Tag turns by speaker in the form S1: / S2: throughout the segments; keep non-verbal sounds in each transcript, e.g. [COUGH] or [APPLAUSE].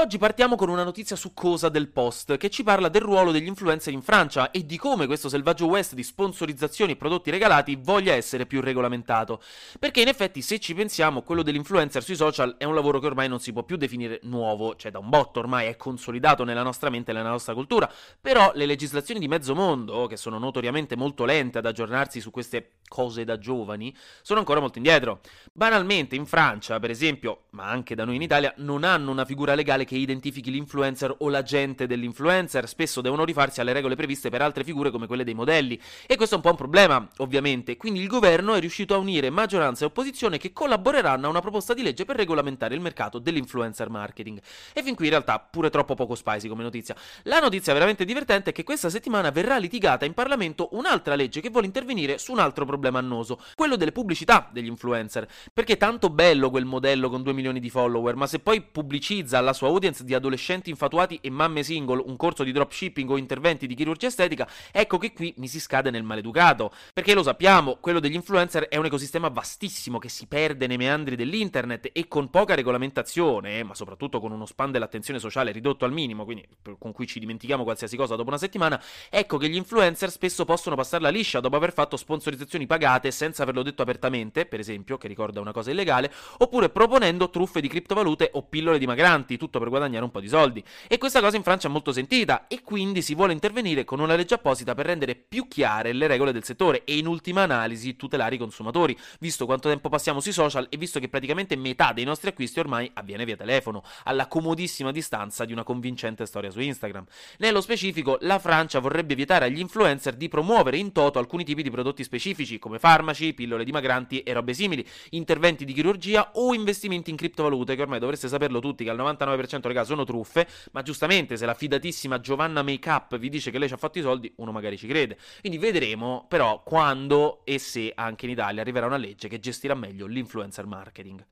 S1: Oggi partiamo con una notizia su Cosa del Post, che ci parla del ruolo degli influencer in Francia e di come questo selvaggio West di sponsorizzazioni e prodotti regalati voglia essere più regolamentato. Perché in effetti, se ci pensiamo, quello dell'influencer sui social è un lavoro che ormai non si può più definire nuovo, cioè da un botto ormai è consolidato nella nostra mente e nella nostra cultura, però le legislazioni di mezzo mondo, che sono notoriamente molto lente ad aggiornarsi su queste cose da giovani, sono ancora molto indietro. Banalmente, in Francia, per esempio, ma anche da noi in Italia, non hanno una figura legale che identifichi l'influencer o l'agente dell'influencer, spesso devono rifarsi alle regole previste per altre figure come quelle dei modelli. E questo è un po' un problema, ovviamente. Quindi il governo è riuscito a unire maggioranza e opposizione che collaboreranno a una proposta di legge per regolamentare il mercato dell'influencer marketing. E fin qui in realtà pure troppo poco spicy come notizia. La notizia veramente divertente è che questa settimana verrà litigata in Parlamento un'altra legge che vuole intervenire su un altro problema annoso, quello delle pubblicità degli influencer. Perché è tanto bello quel modello con 2 milioni di follower, ma se poi pubblicizza alla sua audience di adolescenti infatuati e mamme single un corso di dropshipping o interventi di chirurgia estetica, ecco che qui mi si scade nel maleducato. Perché lo sappiamo, quello degli influencer è un ecosistema vastissimo che si perde nei meandri dell'internet e con poca regolamentazione, ma soprattutto con uno span dell'attenzione sociale ridotto al minimo, quindi con cui ci dimentichiamo qualsiasi cosa dopo una settimana, ecco che gli influencer spesso possono passarla liscia dopo aver fatto sponsorizzazioni pagate senza averlo detto apertamente, per esempio, che ricorda una cosa illegale, oppure proponendo truffe di criptovalute o pillole dimagranti, tutto per guadagnare un po' di soldi. E questa cosa in Francia è molto sentita e quindi si vuole intervenire con una legge apposita per rendere più chiare le regole del settore e in ultima analisi tutelare i consumatori, visto quanto tempo passiamo sui social e visto che praticamente metà dei nostri acquisti ormai avviene via telefono, alla comodissima distanza di una convincente storia su Instagram. Nello specifico, la Francia vorrebbe vietare agli influencer di promuovere in toto alcuni tipi di prodotti specifici, come farmaci, pillole dimagranti e robe simili, interventi di chirurgia o investimenti in criptovalute, che ormai dovreste saperlo tutti che al 99% dei casi sono truffe, ma giustamente se la fidatissima Giovanna Makeup vi dice che lei ci ha fatto i soldi, uno magari ci crede. Quindi vedremo però quando e se anche in Italia arriverà una legge che gestirà meglio l'influencer marketing.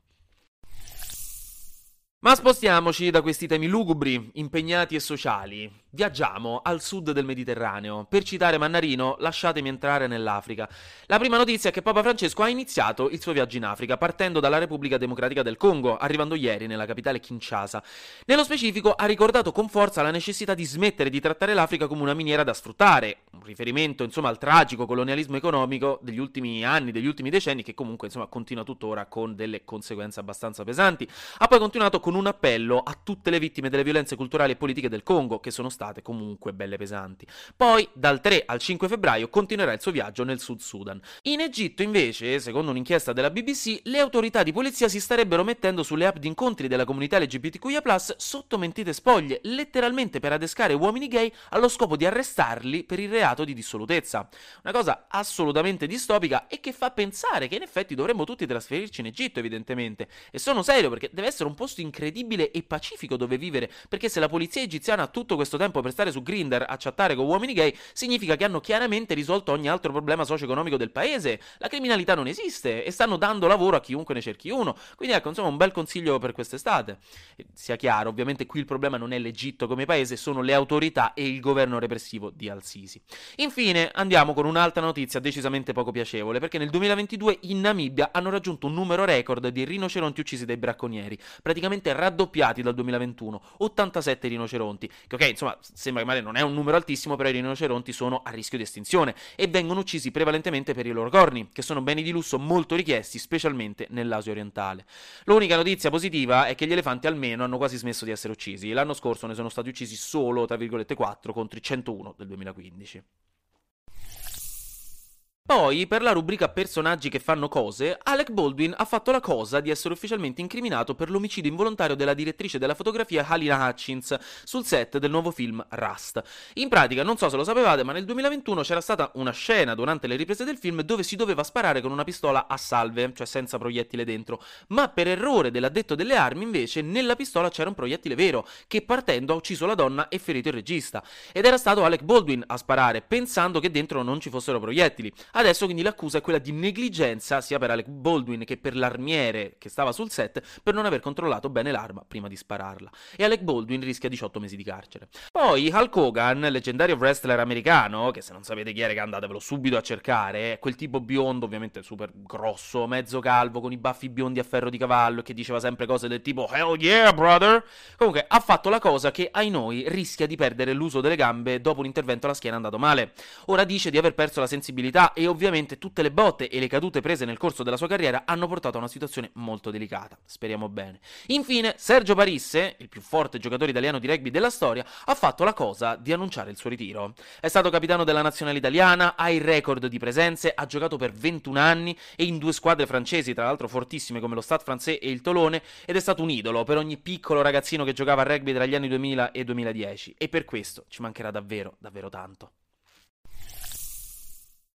S1: Ma spostiamoci da questi temi lugubri, impegnati e sociali. Viaggiamo al sud del Mediterraneo. Per citare Mannarino, lasciatemi entrare nell'Africa. La prima notizia è che Papa Francesco ha iniziato il suo viaggio in Africa, partendo dalla Repubblica Democratica del Congo, arrivando ieri nella capitale Kinshasa. Nello specifico ha ricordato con forza la necessità di smettere di trattare l'Africa come una miniera da sfruttare, un riferimento insomma al tragico colonialismo economico degli ultimi anni, degli ultimi decenni, che comunque insomma continua tuttora con delle conseguenze abbastanza pesanti. Ha poi continuato con un appello a tutte le vittime delle violenze culturali e politiche del Congo, che sono state comunque belle pesanti. Poi, dal 3 al 5 febbraio, continuerà il suo viaggio nel Sud Sudan. In Egitto, invece, secondo un'inchiesta della BBC, le autorità di polizia si starebbero mettendo sulle app di incontri della comunità LGBTQIA, sotto mentite spoglie, letteralmente per adescare uomini gay allo scopo di arrestarli per il reato di dissolutezza. Una cosa assolutamente distopica e che fa pensare che in effetti dovremmo tutti trasferirci in Egitto, evidentemente. E sono serio perché deve essere un posto incredibile e pacifico dove vivere, perché se la polizia egiziana ha tutto questo tempo per stare su Grinder a chattare con uomini gay, significa che hanno chiaramente risolto ogni altro problema socio-economico del paese. La criminalità non esiste e stanno dando lavoro a chiunque ne cerchi uno. Quindi ecco, insomma, un bel consiglio per quest'estate. Sia chiaro, ovviamente qui il problema non è l'Egitto come paese, sono le autorità e il governo repressivo di Al-Sisi. Infine, andiamo con un'altra notizia decisamente poco piacevole, perché nel 2022 in Namibia hanno raggiunto un numero record di rinoceronti uccisi dai bracconieri, praticamente raddoppiati dal 2021, 87 rinoceronti, che ok, insomma, sembra che magari non è un numero altissimo, però i rinoceronti sono a rischio di estinzione e vengono uccisi prevalentemente per i loro corni, che sono beni di lusso molto richiesti, specialmente nell'Asia orientale. L'unica notizia positiva è che gli elefanti almeno hanno quasi smesso di essere uccisi. L'anno scorso ne sono stati uccisi solo, tra virgolette, 4 contro i 101 del 2015. Poi, per la rubrica personaggi che fanno cose, Alec Baldwin ha fatto la cosa di essere ufficialmente incriminato per l'omicidio involontario della direttrice della fotografia Halina Hutchins sul set del nuovo film Rust. In pratica, non so se lo sapevate, ma nel 2021 c'era stata una scena durante le riprese del film dove si doveva sparare con una pistola a salve, cioè senza proiettile dentro, ma per errore dell'addetto delle armi invece nella pistola c'era un proiettile vero che partendo ha ucciso la donna e ferito il regista. Ed era stato Alec Baldwin a sparare pensando che dentro non ci fossero proiettili. Adesso quindi l'accusa è quella di negligenza sia per Alec Baldwin che per l'armiere che stava sul set per non aver controllato bene l'arma prima di spararla. E Alec Baldwin rischia 18 mesi di carcere. Poi Hulk Hogan, leggendario wrestler americano, che se non sapete chi che andatevelo subito a cercare, è quel tipo biondo, ovviamente super grosso, mezzo calvo, con i baffi biondi a ferro di cavallo, che diceva sempre cose del tipo Hell yeah, brother! Comunque ha fatto la cosa che ai noi rischia di perdere l'uso delle gambe dopo un intervento alla schiena andato male. Ora dice di aver perso la sensibilità ovviamente tutte le botte e le cadute prese nel corso della sua carriera hanno portato a una situazione molto delicata. Speriamo bene. Infine, Sergio Parisse, il più forte giocatore italiano di rugby della storia, ha fatto la cosa di annunciare il suo ritiro. È stato capitano della nazionale italiana, ha il record di presenze, ha giocato per 21 anni e in due squadre francesi, tra l'altro fortissime come lo Stade Français e il Tolone, ed è stato un idolo per ogni piccolo ragazzino che giocava a rugby tra gli anni 2000 e 2010 e per questo ci mancherà davvero, davvero tanto.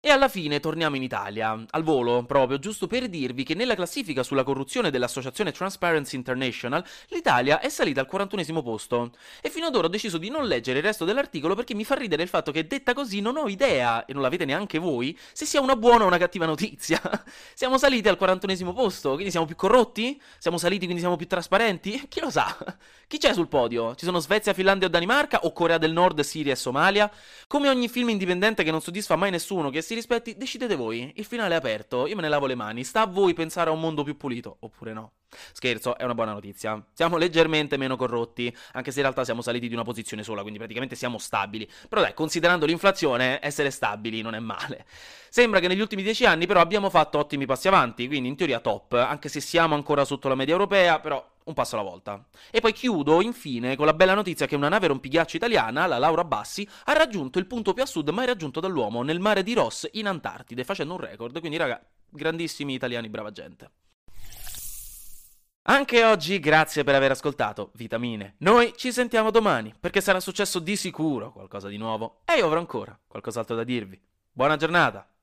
S1: E alla fine torniamo in Italia, al volo, proprio giusto per dirvi che nella classifica sulla corruzione dell'associazione Transparency International l'Italia è salita al 41 posto. E fino ad ora ho deciso di non leggere il resto dell'articolo perché mi fa ridere il fatto che detta così non ho idea, e non l'avete neanche voi, se sia una buona o una cattiva notizia. [LAUGHS] siamo saliti al 41 posto, quindi siamo più corrotti? Siamo saliti quindi siamo più trasparenti? [LAUGHS] Chi lo sa? [LAUGHS] Chi c'è sul podio? Ci sono Svezia, Finlandia o Danimarca? O Corea del Nord, Siria e Somalia? Come ogni film indipendente che non soddisfa mai nessuno che si rispetti, decidete voi. Il finale è aperto, io me ne lavo le mani. Sta a voi pensare a un mondo più pulito, oppure no. Scherzo, è una buona notizia. Siamo leggermente meno corrotti, anche se in realtà siamo saliti di una posizione sola, quindi praticamente siamo stabili. Però dai, considerando l'inflazione, essere stabili non è male. Sembra che negli ultimi dieci anni però abbiamo fatto ottimi passi avanti, quindi in teoria top, anche se siamo ancora sotto la media europea, però un passo alla volta. E poi chiudo infine con la bella notizia che una nave rompighiaccio italiana, la Laura Bassi, ha raggiunto il punto più a sud mai raggiunto dall'uomo, nel mare di Ross in Antartide, facendo un record. Quindi raga, grandissimi italiani, brava gente. Anche oggi grazie per aver ascoltato Vitamine. Noi ci sentiamo domani, perché sarà successo di sicuro qualcosa di nuovo e io avrò ancora qualcos'altro da dirvi. Buona giornata!